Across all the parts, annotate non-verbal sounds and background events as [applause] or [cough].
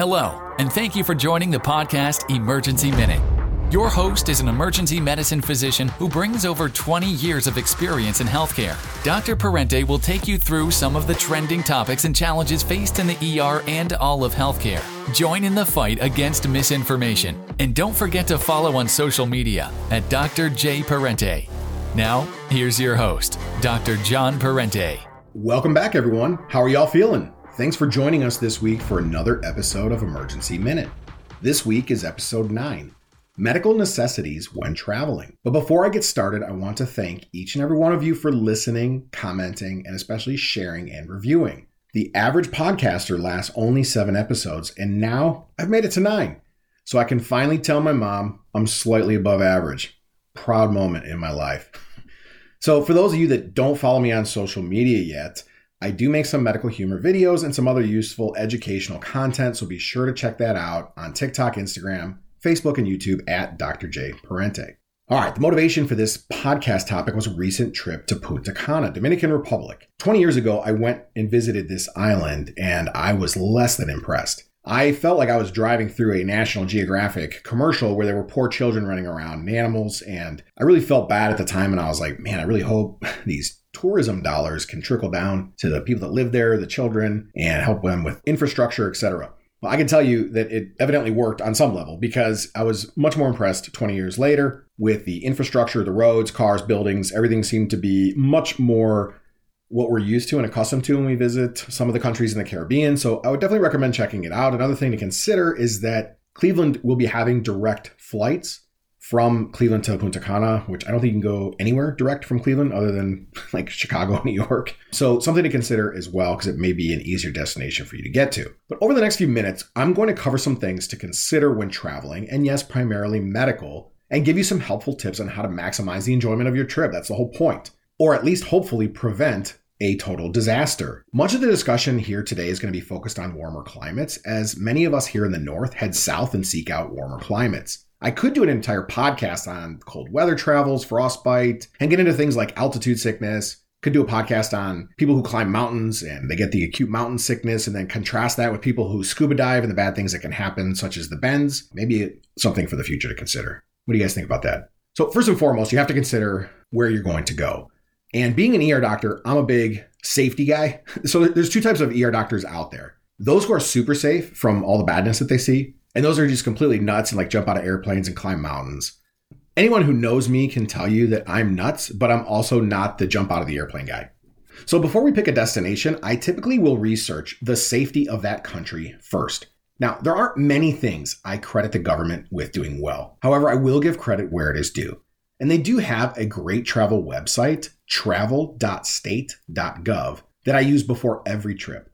Hello, and thank you for joining the podcast Emergency Minute. Your host is an emergency medicine physician who brings over 20 years of experience in healthcare. Dr. Parente will take you through some of the trending topics and challenges faced in the ER and all of healthcare. Join in the fight against misinformation. And don't forget to follow on social media at Dr. J. Parente. Now, here's your host, Dr. John Parente. Welcome back, everyone. How are y'all feeling? Thanks for joining us this week for another episode of Emergency Minute. This week is episode 9 medical necessities when traveling. But before I get started, I want to thank each and every one of you for listening, commenting, and especially sharing and reviewing. The average podcaster lasts only seven episodes, and now I've made it to nine. So I can finally tell my mom I'm slightly above average. Proud moment in my life. So, for those of you that don't follow me on social media yet, I do make some medical humor videos and some other useful educational content, so be sure to check that out on TikTok, Instagram, Facebook, and YouTube at Dr. J. Parente. All right, the motivation for this podcast topic was a recent trip to Punta Cana, Dominican Republic. 20 years ago, I went and visited this island, and I was less than impressed. I felt like I was driving through a National Geographic commercial where there were poor children running around and animals, and I really felt bad at the time. And I was like, man, I really hope [laughs] these tourism dollars can trickle down to the people that live there, the children, and help them with infrastructure, etc. Well, I can tell you that it evidently worked on some level because I was much more impressed 20 years later with the infrastructure, the roads, cars, buildings. Everything seemed to be much more what we're used to and accustomed to when we visit some of the countries in the Caribbean. So I would definitely recommend checking it out. Another thing to consider is that Cleveland will be having direct flights from Cleveland to Punta Cana, which I don't think you can go anywhere direct from Cleveland other than [laughs] like Chicago, New York. So something to consider as well, because it may be an easier destination for you to get to. But over the next few minutes, I'm going to cover some things to consider when traveling, and yes, primarily medical, and give you some helpful tips on how to maximize the enjoyment of your trip. That's the whole point. Or at least hopefully prevent a total disaster. Much of the discussion here today is going to be focused on warmer climates, as many of us here in the north head south and seek out warmer climates. I could do an entire podcast on cold weather travels, frostbite, and get into things like altitude sickness. Could do a podcast on people who climb mountains and they get the acute mountain sickness, and then contrast that with people who scuba dive and the bad things that can happen, such as the bends. Maybe something for the future to consider. What do you guys think about that? So, first and foremost, you have to consider where you're going to go. And being an ER doctor, I'm a big safety guy. So, there's two types of ER doctors out there those who are super safe from all the badness that they see, and those are just completely nuts and like jump out of airplanes and climb mountains. Anyone who knows me can tell you that I'm nuts, but I'm also not the jump out of the airplane guy. So before we pick a destination, I typically will research the safety of that country first. Now, there aren't many things I credit the government with doing well. However, I will give credit where it is due. And they do have a great travel website, travel.state.gov, that I use before every trip.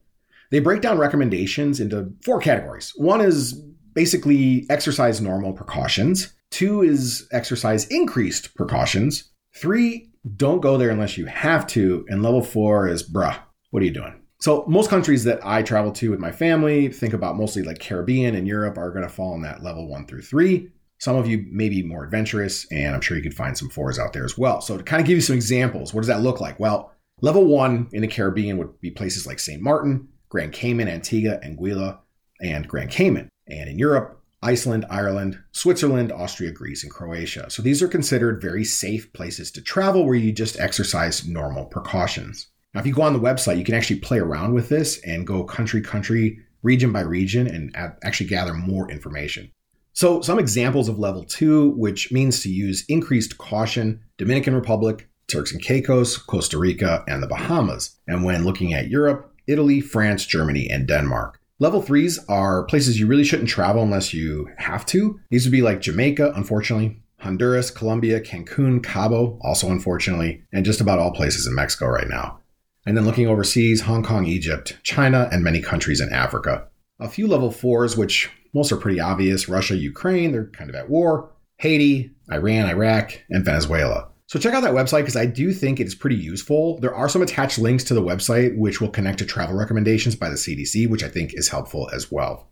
They break down recommendations into four categories. One is basically exercise normal precautions. Two is exercise increased precautions. Three, don't go there unless you have to. And level four is, bruh, what are you doing? So, most countries that I travel to with my family, think about mostly like Caribbean and Europe, are going to fall in that level one through three. Some of you may be more adventurous, and I'm sure you could find some fours out there as well. So, to kind of give you some examples, what does that look like? Well, level one in the Caribbean would be places like St. Martin, Grand Cayman, Antigua, Anguilla, and Grand Cayman and in Europe, Iceland, Ireland, Switzerland, Austria, Greece, and Croatia. So these are considered very safe places to travel where you just exercise normal precautions. Now, if you go on the website, you can actually play around with this and go country, country, region by region, and actually gather more information. So, some examples of level two, which means to use increased caution Dominican Republic, Turks and Caicos, Costa Rica, and the Bahamas. And when looking at Europe, Italy, France, Germany, and Denmark. Level threes are places you really shouldn't travel unless you have to. These would be like Jamaica, unfortunately, Honduras, Colombia, Cancun, Cabo, also unfortunately, and just about all places in Mexico right now. And then looking overseas, Hong Kong, Egypt, China, and many countries in Africa. A few level fours, which most are pretty obvious Russia, Ukraine, they're kind of at war, Haiti, Iran, Iraq, and Venezuela. So check out that website because I do think it is pretty useful. There are some attached links to the website which will connect to travel recommendations by the CDC, which I think is helpful as well.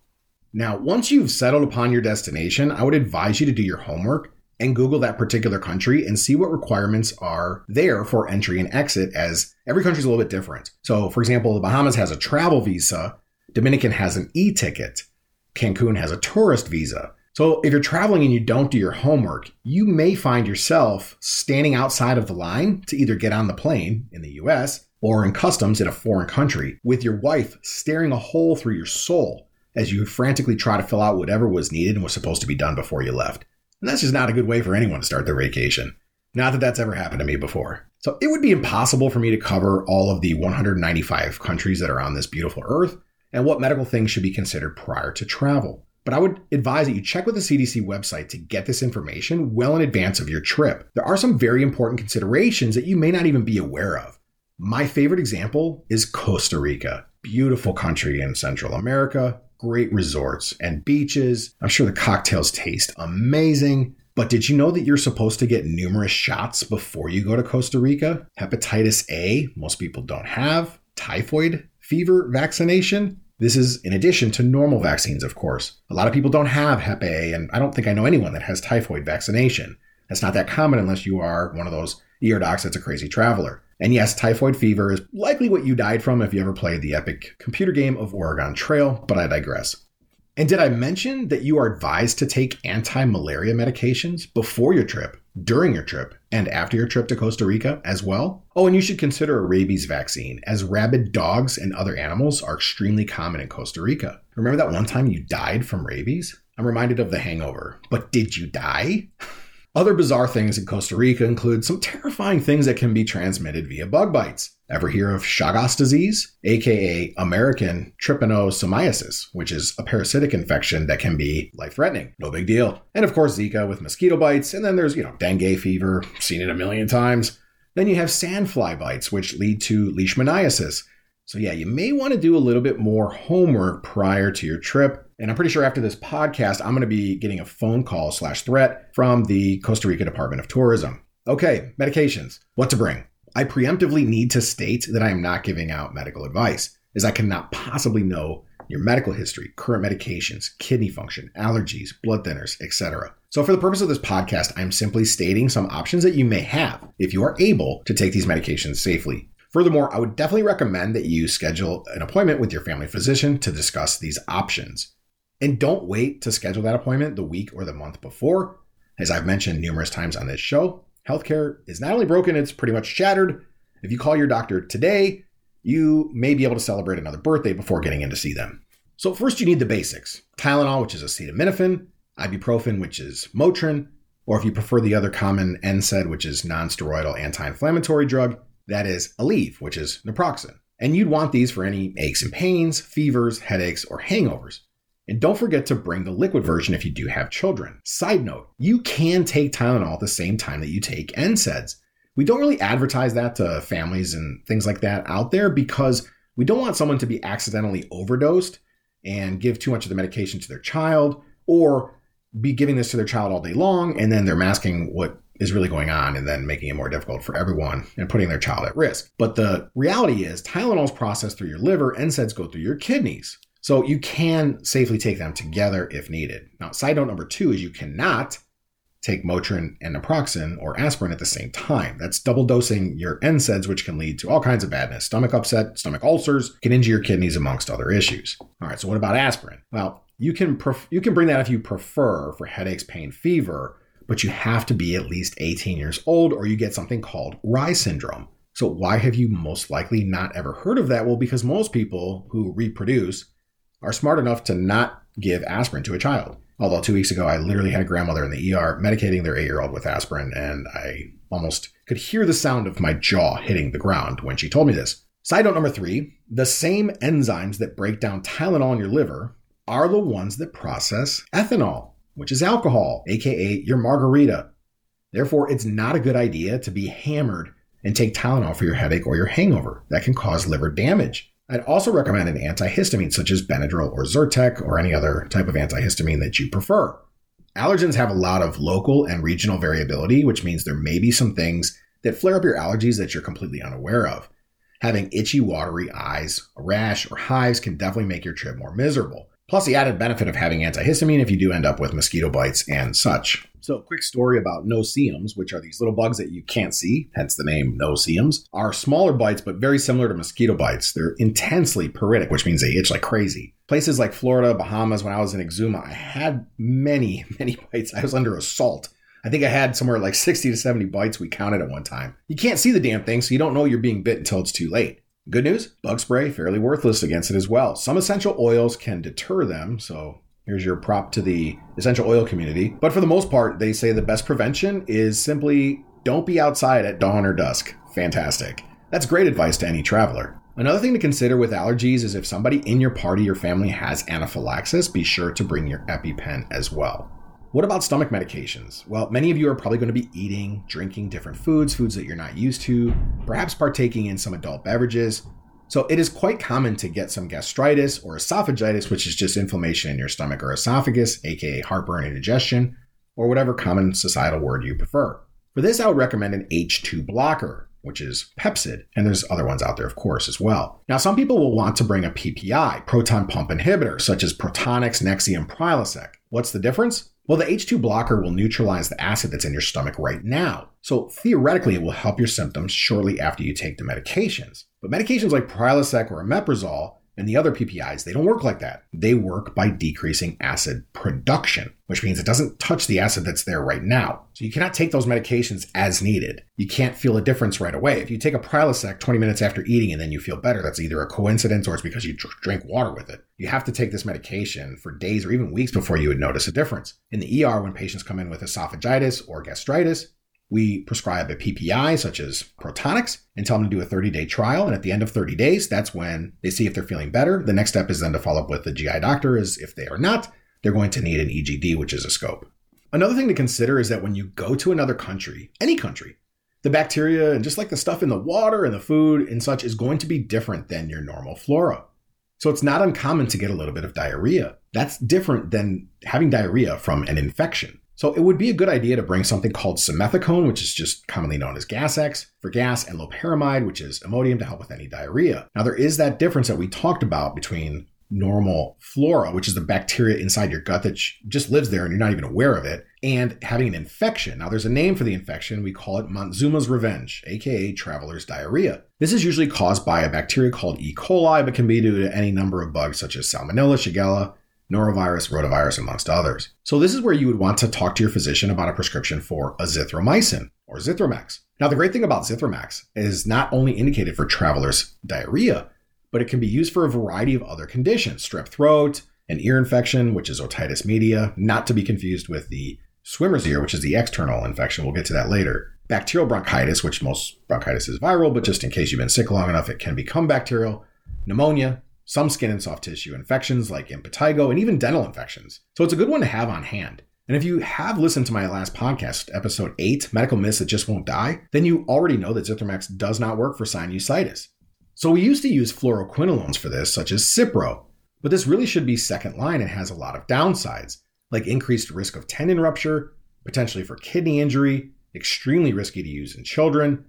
Now, once you've settled upon your destination, I would advise you to do your homework and Google that particular country and see what requirements are there for entry and exit, as every country is a little bit different. So, for example, the Bahamas has a travel visa, Dominican has an e ticket, Cancun has a tourist visa. So if you're traveling and you don't do your homework, you may find yourself standing outside of the line to either get on the plane in the US or in customs in a foreign country with your wife staring a hole through your soul as you frantically try to fill out whatever was needed and was supposed to be done before you left. And that's just not a good way for anyone to start their vacation. Not that that's ever happened to me before. So it would be impossible for me to cover all of the 195 countries that are on this beautiful earth and what medical things should be considered prior to travel. But I would advise that you check with the CDC website to get this information well in advance of your trip. There are some very important considerations that you may not even be aware of. My favorite example is Costa Rica. Beautiful country in Central America, great resorts and beaches. I'm sure the cocktails taste amazing. But did you know that you're supposed to get numerous shots before you go to Costa Rica? Hepatitis A, most people don't have. Typhoid fever vaccination. This is in addition to normal vaccines, of course. A lot of people don't have Hep A, and I don't think I know anyone that has typhoid vaccination. That's not that common unless you are one of those ear docs that's a crazy traveler. And yes, typhoid fever is likely what you died from if you ever played the epic computer game of Oregon Trail, but I digress. And did I mention that you are advised to take anti malaria medications before your trip, during your trip, and after your trip to Costa Rica as well? Oh, and you should consider a rabies vaccine, as rabid dogs and other animals are extremely common in Costa Rica. Remember that one time you died from rabies? I'm reminded of the hangover. But did you die? [laughs] Other bizarre things in Costa Rica include some terrifying things that can be transmitted via bug bites. Ever hear of Chagas disease, aka American trypanosomiasis, which is a parasitic infection that can be life-threatening? No big deal. And of course, Zika with mosquito bites, and then there's, you know, dengue fever, seen it a million times. Then you have sandfly bites, which lead to leishmaniasis. So yeah, you may want to do a little bit more homework prior to your trip. And I'm pretty sure after this podcast, I'm going to be getting a phone call slash threat from the Costa Rica Department of Tourism. Okay, medications. What to bring? I preemptively need to state that I am not giving out medical advice, as I cannot possibly know your medical history, current medications, kidney function, allergies, blood thinners, etc. So, for the purpose of this podcast, I'm simply stating some options that you may have if you are able to take these medications safely. Furthermore, I would definitely recommend that you schedule an appointment with your family physician to discuss these options. And don't wait to schedule that appointment the week or the month before. As I've mentioned numerous times on this show, healthcare is not only broken, it's pretty much shattered. If you call your doctor today, you may be able to celebrate another birthday before getting in to see them. So, first, you need the basics Tylenol, which is acetaminophen, ibuprofen, which is Motrin, or if you prefer the other common NSAID, which is non steroidal anti inflammatory drug, that is Aleve, which is naproxen. And you'd want these for any aches and pains, fevers, headaches, or hangovers. And don't forget to bring the liquid version if you do have children. Side note, you can take Tylenol at the same time that you take NSAIDs. We don't really advertise that to families and things like that out there because we don't want someone to be accidentally overdosed and give too much of the medication to their child or be giving this to their child all day long and then they're masking what is really going on and then making it more difficult for everyone and putting their child at risk. But the reality is Tylenol is processed through your liver, NSAIDs go through your kidneys. So you can safely take them together if needed. Now, side note number two is you cannot take Motrin and naproxen or aspirin at the same time. That's double dosing your NSAIDs, which can lead to all kinds of badness. Stomach upset, stomach ulcers, can injure your kidneys, amongst other issues. All right, so what about aspirin? Well, you can pref- you can bring that if you prefer for headaches, pain, fever, but you have to be at least 18 years old or you get something called Reye syndrome. So why have you most likely not ever heard of that? Well, because most people who reproduce are smart enough to not give aspirin to a child. Although two weeks ago, I literally had a grandmother in the ER medicating their eight year old with aspirin, and I almost could hear the sound of my jaw hitting the ground when she told me this. Side note number three the same enzymes that break down Tylenol in your liver are the ones that process ethanol, which is alcohol, aka your margarita. Therefore, it's not a good idea to be hammered and take Tylenol for your headache or your hangover. That can cause liver damage. I'd also recommend an antihistamine such as Benadryl or Zyrtec or any other type of antihistamine that you prefer. Allergens have a lot of local and regional variability, which means there may be some things that flare up your allergies that you're completely unaware of. Having itchy, watery eyes, a rash, or hives can definitely make your trip more miserable. Plus, the added benefit of having antihistamine if you do end up with mosquito bites and such. So, quick story about no-see-ums, which are these little bugs that you can't see, hence the name no-see-ums, are smaller bites but very similar to mosquito bites. They're intensely pruritic, which means they itch like crazy. Places like Florida, Bahamas, when I was in Exuma, I had many, [laughs] many bites. I was under assault. I think I had somewhere like 60 to 70 bites we counted at one time. You can't see the damn thing, so you don't know you're being bit until it's too late. Good news bug spray, fairly worthless against it as well. Some essential oils can deter them, so here's your prop to the essential oil community. But for the most part, they say the best prevention is simply don't be outside at dawn or dusk. Fantastic. That's great advice to any traveler. Another thing to consider with allergies is if somebody in your party or family has anaphylaxis, be sure to bring your EpiPen as well. What about stomach medications? Well, many of you are probably going to be eating, drinking different foods, foods that you're not used to, perhaps partaking in some adult beverages. So it is quite common to get some gastritis or esophagitis, which is just inflammation in your stomach or esophagus, aka heartburn, indigestion, or whatever common societal word you prefer. For this, I would recommend an H2 blocker, which is Pepcid, and there's other ones out there, of course, as well. Now, some people will want to bring a PPI, proton pump inhibitor, such as Protonix, Nexium, Prilosec. What's the difference? Well, the H2 blocker will neutralize the acid that's in your stomach right now. So theoretically, it will help your symptoms shortly after you take the medications. But medications like Prilosec or Omeprazole and the other PPIs, they don't work like that. They work by decreasing acid production, which means it doesn't touch the acid that's there right now. So you cannot take those medications as needed. You can't feel a difference right away. If you take a Prilosec 20 minutes after eating and then you feel better, that's either a coincidence or it's because you drink water with it. You have to take this medication for days or even weeks before you would notice a difference. In the ER, when patients come in with esophagitis or gastritis, we prescribe a PPI such as Protonix and tell them to do a 30 day trial. And at the end of 30 days, that's when they see if they're feeling better. The next step is then to follow up with the GI doctor is if they are not, they're going to need an EGD, which is a scope. Another thing to consider is that when you go to another country, any country, the bacteria and just like the stuff in the water and the food and such is going to be different than your normal flora. So it's not uncommon to get a little bit of diarrhea. That's different than having diarrhea from an infection. So it would be a good idea to bring something called simethicone, which is just commonly known as Gas-X for gas, and loperamide, which is Imodium to help with any diarrhea. Now there is that difference that we talked about between normal flora, which is the bacteria inside your gut that just lives there and you're not even aware of it, and having an infection. Now, there's a name for the infection. We call it Montezuma's revenge, aka traveler's diarrhea. This is usually caused by a bacteria called E. coli, but can be due to any number of bugs such as Salmonella, Shigella, norovirus, rotavirus, amongst others. So this is where you would want to talk to your physician about a prescription for azithromycin or Zithromax. Now, the great thing about Zithromax is not only indicated for travelers' diarrhea, but it can be used for a variety of other conditions, strep throat, an ear infection, which is otitis media, not to be confused with the swimmer's ear, which is the external infection. We'll get to that later. Bacterial bronchitis, which most bronchitis is viral, but just in case you've been sick long enough, it can become bacterial. Pneumonia, some skin and soft tissue infections like impetigo, and even dental infections. So it's a good one to have on hand. And if you have listened to my last podcast, episode 8, Medical Myths That Just Won't Die, then you already know that Zithromax does not work for sinusitis. So we used to use fluoroquinolones for this, such as Cipro, but this really should be second line and has a lot of downsides, like increased risk of tendon rupture, potentially for kidney injury, extremely risky to use in children,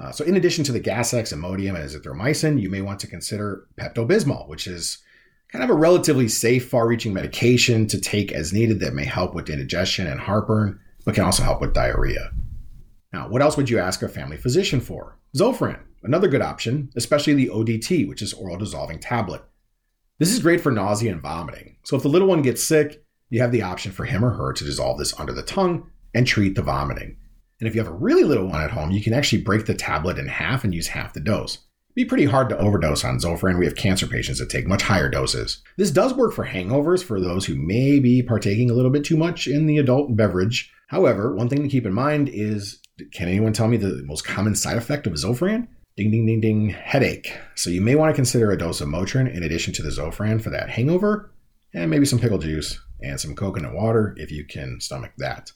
uh, so, in addition to the Gas-X, Imodium, and azithromycin, you may want to consider Pepto Bismol, which is kind of a relatively safe, far reaching medication to take as needed that may help with indigestion and heartburn, but can also help with diarrhea. Now, what else would you ask a family physician for? Zofran, another good option, especially the ODT, which is oral dissolving tablet. This is great for nausea and vomiting. So, if the little one gets sick, you have the option for him or her to dissolve this under the tongue and treat the vomiting. And if you have a really little one at home, you can actually break the tablet in half and use half the dose. It'd be pretty hard to overdose on Zofran. We have cancer patients that take much higher doses. This does work for hangovers for those who may be partaking a little bit too much in the adult beverage. However, one thing to keep in mind is can anyone tell me the most common side effect of Zofran? Ding, ding, ding, ding, headache. So you may want to consider a dose of Motrin in addition to the Zofran for that hangover, and maybe some pickle juice and some coconut water if you can stomach that.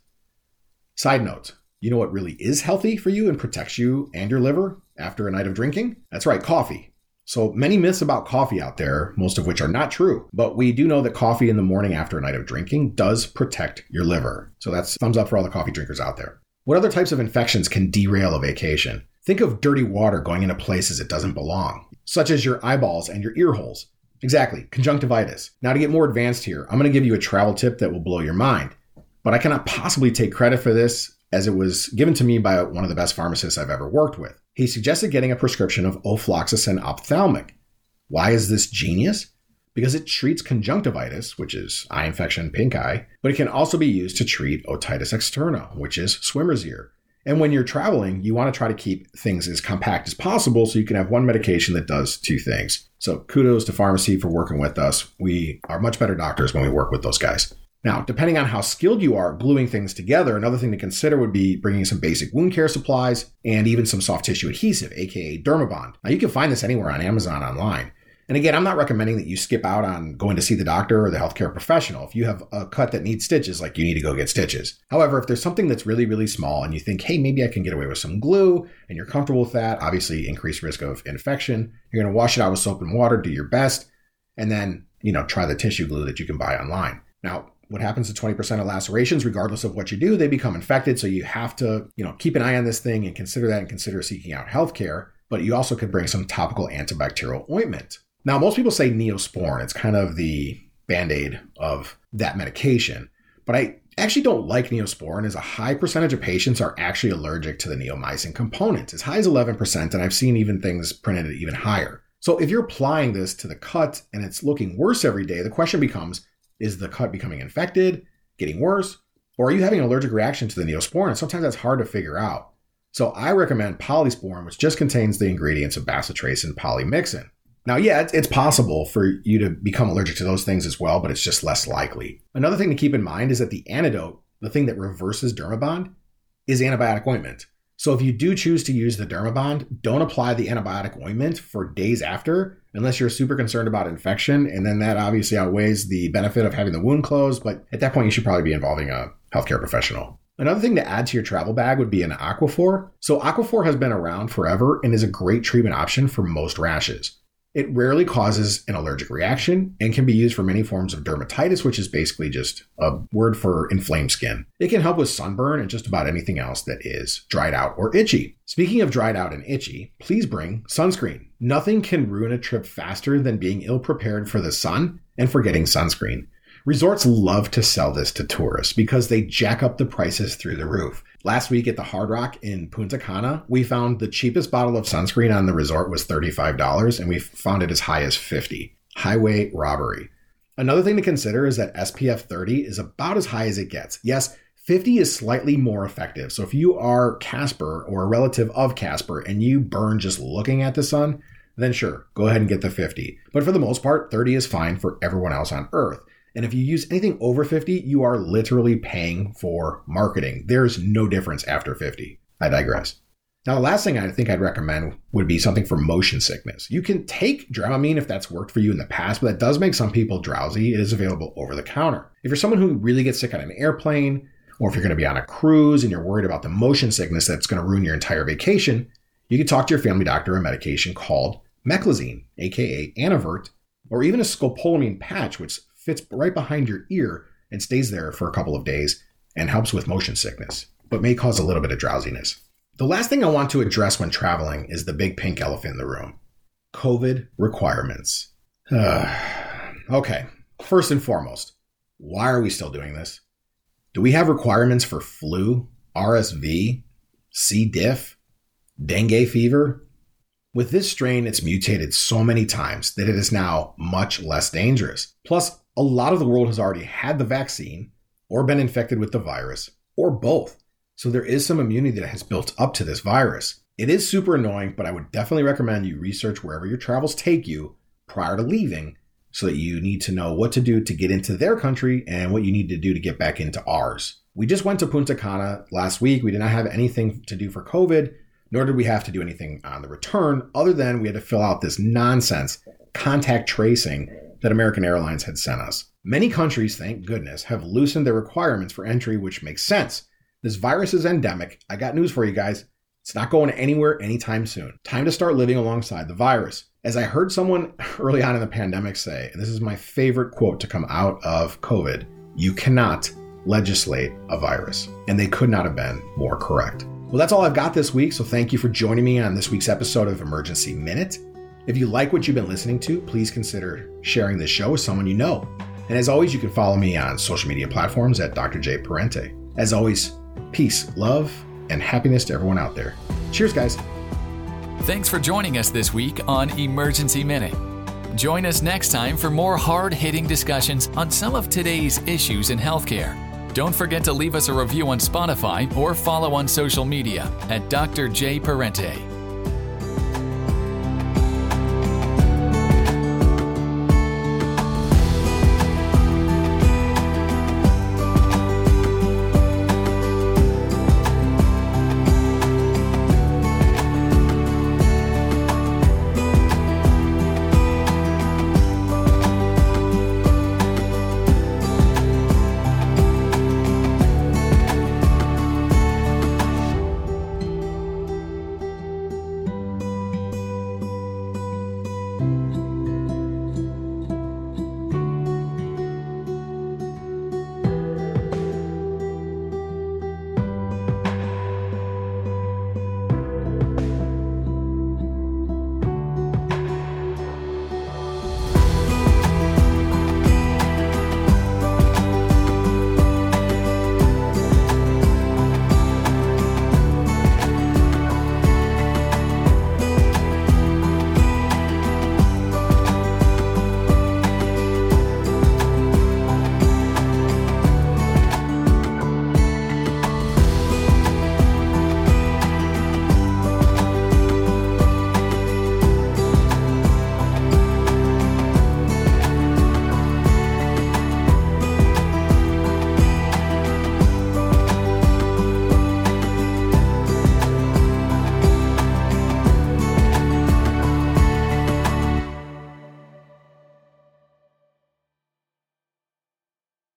Side note you know what really is healthy for you and protects you and your liver after a night of drinking? That's right, coffee. So many myths about coffee out there, most of which are not true, but we do know that coffee in the morning after a night of drinking does protect your liver. So that's thumbs up for all the coffee drinkers out there. What other types of infections can derail a vacation? Think of dirty water going into places it doesn't belong, such as your eyeballs and your ear holes. Exactly, conjunctivitis. Now, to get more advanced here, I'm going to give you a travel tip that will blow your mind. But I cannot possibly take credit for this as it was given to me by one of the best pharmacists I've ever worked with. He suggested getting a prescription of ofloxacin ophthalmic. Why is this genius? because it treats conjunctivitis, which is eye infection, pink eye, but it can also be used to treat otitis externa, which is swimmer's ear. And when you're traveling, you want to try to keep things as compact as possible so you can have one medication that does two things. So kudos to pharmacy for working with us. We are much better doctors when we work with those guys. Now, depending on how skilled you are gluing things together, another thing to consider would be bringing some basic wound care supplies and even some soft tissue adhesive, aka Dermabond. Now, you can find this anywhere on Amazon online. And again, I'm not recommending that you skip out on going to see the doctor or the healthcare professional. If you have a cut that needs stitches, like you need to go get stitches. However, if there's something that's really, really small and you think, hey, maybe I can get away with some glue and you're comfortable with that, obviously increased risk of infection. You're going to wash it out with soap and water, do your best, and then, you know, try the tissue glue that you can buy online. Now, what happens to 20% of lacerations, regardless of what you do, they become infected. So you have to, you know, keep an eye on this thing and consider that and consider seeking out healthcare. But you also could bring some topical antibacterial ointment. Now, most people say neosporin. It's kind of the band aid of that medication. But I actually don't like neosporin as a high percentage of patients are actually allergic to the neomycin component, as high as 11%. And I've seen even things printed even higher. So if you're applying this to the cut and it's looking worse every day, the question becomes is the cut becoming infected, getting worse, or are you having an allergic reaction to the neosporin? Sometimes that's hard to figure out. So I recommend polysporin, which just contains the ingredients of bacitracin and polymyxin. Now, yeah, it's, it's possible for you to become allergic to those things as well, but it's just less likely. Another thing to keep in mind is that the antidote, the thing that reverses Dermabond, is antibiotic ointment. So if you do choose to use the Dermabond, don't apply the antibiotic ointment for days after unless you're super concerned about infection. And then that obviously outweighs the benefit of having the wound closed. But at that point, you should probably be involving a healthcare professional. Another thing to add to your travel bag would be an Aquaphor. So Aquaphor has been around forever and is a great treatment option for most rashes. It rarely causes an allergic reaction and can be used for many forms of dermatitis, which is basically just a word for inflamed skin. It can help with sunburn and just about anything else that is dried out or itchy. Speaking of dried out and itchy, please bring sunscreen. Nothing can ruin a trip faster than being ill prepared for the sun and forgetting sunscreen. Resorts love to sell this to tourists because they jack up the prices through the roof. Last week at the Hard Rock in Punta Cana, we found the cheapest bottle of sunscreen on the resort was $35 and we found it as high as 50. Highway robbery. Another thing to consider is that SPF 30 is about as high as it gets. Yes, 50 is slightly more effective. So if you are Casper or a relative of Casper and you burn just looking at the sun, then sure, go ahead and get the 50. But for the most part, 30 is fine for everyone else on Earth. And if you use anything over 50, you are literally paying for marketing. There's no difference after 50. I digress. Now, the last thing I think I'd recommend would be something for motion sickness. You can take Dramamine if that's worked for you in the past, but that does make some people drowsy. It is available over the counter. If you're someone who really gets sick on an airplane, or if you're going to be on a cruise and you're worried about the motion sickness that's going to ruin your entire vacation, you can talk to your family doctor a medication called Meclizine, aka Antivert, or even a scopolamine patch, which fits right behind your ear and stays there for a couple of days and helps with motion sickness, but may cause a little bit of drowsiness. The last thing I want to address when traveling is the big pink elephant in the room COVID requirements. [sighs] okay, first and foremost, why are we still doing this? Do we have requirements for flu, RSV, C. diff, dengue fever? With this strain, it's mutated so many times that it is now much less dangerous. Plus, a lot of the world has already had the vaccine or been infected with the virus or both. So there is some immunity that has built up to this virus. It is super annoying, but I would definitely recommend you research wherever your travels take you prior to leaving so that you need to know what to do to get into their country and what you need to do to get back into ours. We just went to Punta Cana last week. We did not have anything to do for COVID, nor did we have to do anything on the return other than we had to fill out this nonsense contact tracing that American Airlines had sent us. Many countries, thank goodness, have loosened their requirements for entry, which makes sense. This virus is endemic. I got news for you guys. It's not going anywhere anytime soon. Time to start living alongside the virus. As I heard someone [laughs] early on in the pandemic say, and this is my favorite quote to come out of COVID you cannot legislate a virus. And they could not have been more correct. Well, that's all I've got this week, so thank you for joining me on this week's episode of Emergency Minute. If you like what you've been listening to, please consider sharing this show with someone you know. And as always, you can follow me on social media platforms at Dr. J. Parente. As always, peace, love, and happiness to everyone out there. Cheers, guys. Thanks for joining us this week on Emergency Minute. Join us next time for more hard hitting discussions on some of today's issues in healthcare. Don't forget to leave us a review on Spotify or follow on social media at Dr. J. Parente.